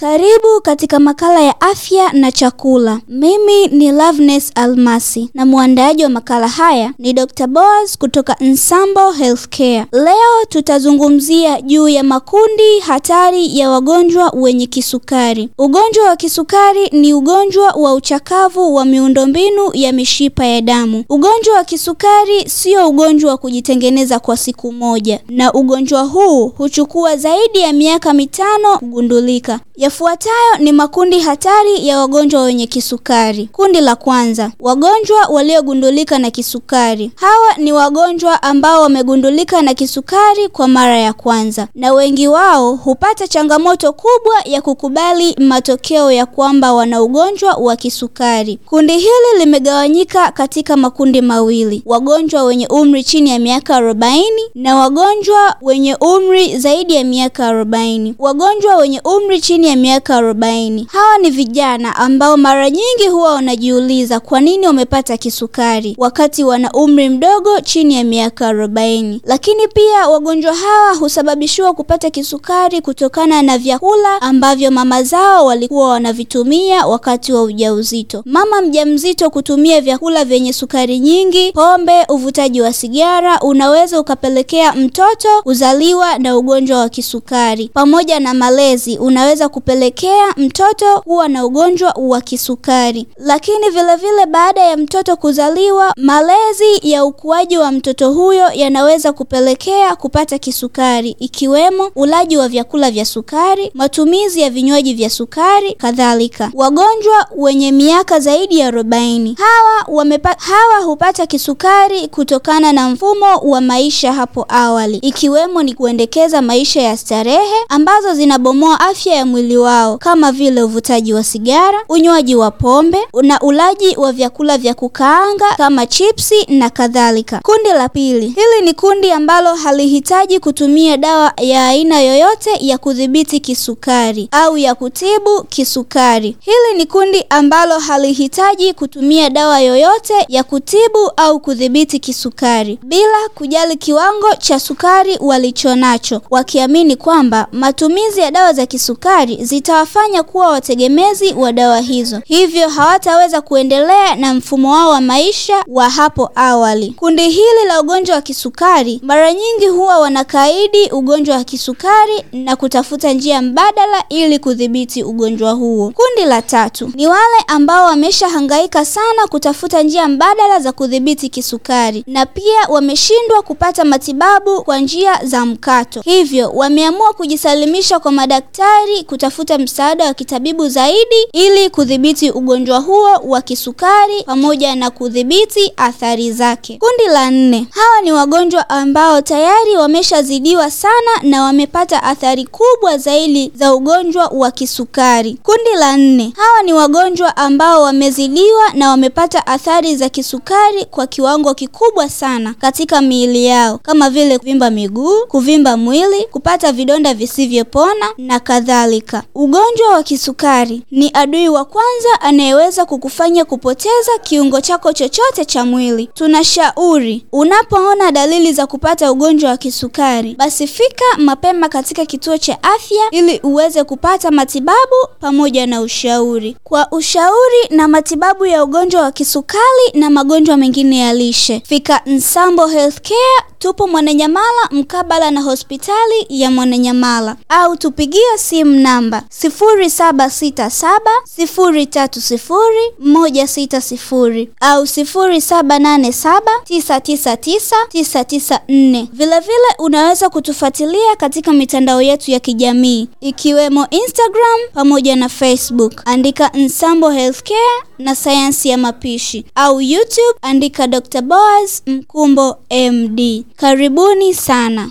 Karibu katika makala ya afya na chakula. Mimi ni Loveness Almasi na mwandaaji wa makala haya ni Dr. Boaz kutoka Nsambo Healthcare. Leo tutazungumzia juu ya makundi hatari ya wagonjwa wenye kisukari. Ugonjwa wa kisukari ni ugonjwa wa uchakavu wa miundombinu ya mishipa ya damu. Ugonjwa wa kisukari sio ugonjwa wa kujitengeneza kwa siku moja, na ugonjwa huu huchukua zaidi ya miaka mitano kugundulika. Yafuatayo ni makundi hatari ya wagonjwa wenye kisukari. Kundi la kwanza, wagonjwa waliogundulika na kisukari. Hawa ni wagonjwa ambao wamegundulika na kisukari kwa mara ya kwanza, na wengi wao hupata changamoto kubwa ya kukubali matokeo ya kwamba wana ugonjwa wa kisukari. Kundi hili limegawanyika katika makundi mawili: wagonjwa wenye umri chini ya miaka arobaini na wagonjwa wenye umri zaidi ya miaka arobaini. Wagonjwa wenye umri chini ya miaka arobaini, hawa ni vijana ambao mara nyingi huwa wanajiuliza kwa nini wamepata kisukari wakati wana umri mdogo chini ya miaka arobaini. Lakini pia wagonjwa hawa husababishiwa kupata kisukari kutokana na vyakula ambavyo mama zao walikuwa wanavitumia wakati wa ujauzito. Mama mjamzito kutumia vyakula vyenye sukari nyingi, pombe, uvutaji wa sigara unaweza ukapelekea mtoto kuzaliwa na ugonjwa wa kisukari. Pamoja na malezi unaweza kupelekea mtoto kuwa na ugonjwa wa kisukari. Lakini vile vile baada ya mtoto kuzaliwa, malezi ya ukuaji wa mtoto huyo yanaweza kupelekea kupata kisukari, ikiwemo ulaji wa vyakula vya sukari, matumizi ya vinywaji vya sukari kadhalika. Wagonjwa wenye miaka zaidi ya arobaini hawa wamepa, hawa hupata kisukari kutokana na mfumo wa maisha hapo awali, ikiwemo ni kuendekeza maisha ya starehe ambazo zinabomoa afya ya mwili wao kama vile uvutaji wa sigara, unywaji wa pombe na ulaji wa vyakula vya kukaanga kama chipsi na kadhalika. Kundi la pili, hili ni kundi ambalo halihitaji kutumia dawa ya aina yoyote ya kudhibiti kisukari au ya kutibu kisukari. Hili ni kundi ambalo halihitaji kutumia dawa yoyote ya kutibu au kudhibiti kisukari bila kujali kiwango cha sukari walichonacho, wakiamini kwamba matumizi ya dawa za kisukari zitawafanya kuwa wategemezi wa dawa hizo, hivyo hawataweza kuendelea na mfumo wao wa maisha wa hapo awali. Kundi hili la ugonjwa wa kisukari mara nyingi huwa wanakaidi ugonjwa wa kisukari na kutafuta njia mbadala ili kudhibiti ugonjwa huo. Kundi la tatu ni wale ambao wameshahangaika sana kutafuta njia mbadala za kudhibiti kisukari na pia wameshindwa kupata matibabu kwa njia za mkato, hivyo wameamua kujisalimisha kwa madaktari kutafuta msaada wa kitabibu zaidi ili kudhibiti ugonjwa huo wa kisukari pamoja na kudhibiti athari zake. Kundi la nne, hawa ni wagonjwa ambao tayari wameshazidiwa sana na wamepata athari kubwa zaidi za ugonjwa wa kisukari. Kundi la nne, hawa ni wagonjwa ambao wamezidiwa na wamepata athari za kisukari kwa kiwango kikubwa sana katika miili yao kama vile kuvimba miguu, kuvimba mwili, kupata vidonda visivyopona na kadhalika. Ugonjwa wa kisukari ni adui wa kwanza anayeweza kukufanya kupoteza kiungo chako chochote cha mwili. Tunashauri unapoona dalili za kupata ugonjwa wa kisukari, basi fika mapema katika kituo cha afya ili uweze kupata matibabu pamoja na ushauri. Kwa ushauri na matibabu ya ugonjwa wa kisukari na magonjwa mengine ya lishe, fika Nsambo Healthcare. Tupo Mwananyamala mkabala na hospitali ya Mwananyamala au tupigie simu namba 0767030160 au 0787999994. Vilevile unaweza kutufuatilia katika mitandao yetu ya kijamii ikiwemo Instagram pamoja na Facebook, andika Nsambo Healthcare na sayansi ya mapishi au YouTube andika Dr. Boaz Mkumbo MD. Karibuni sana.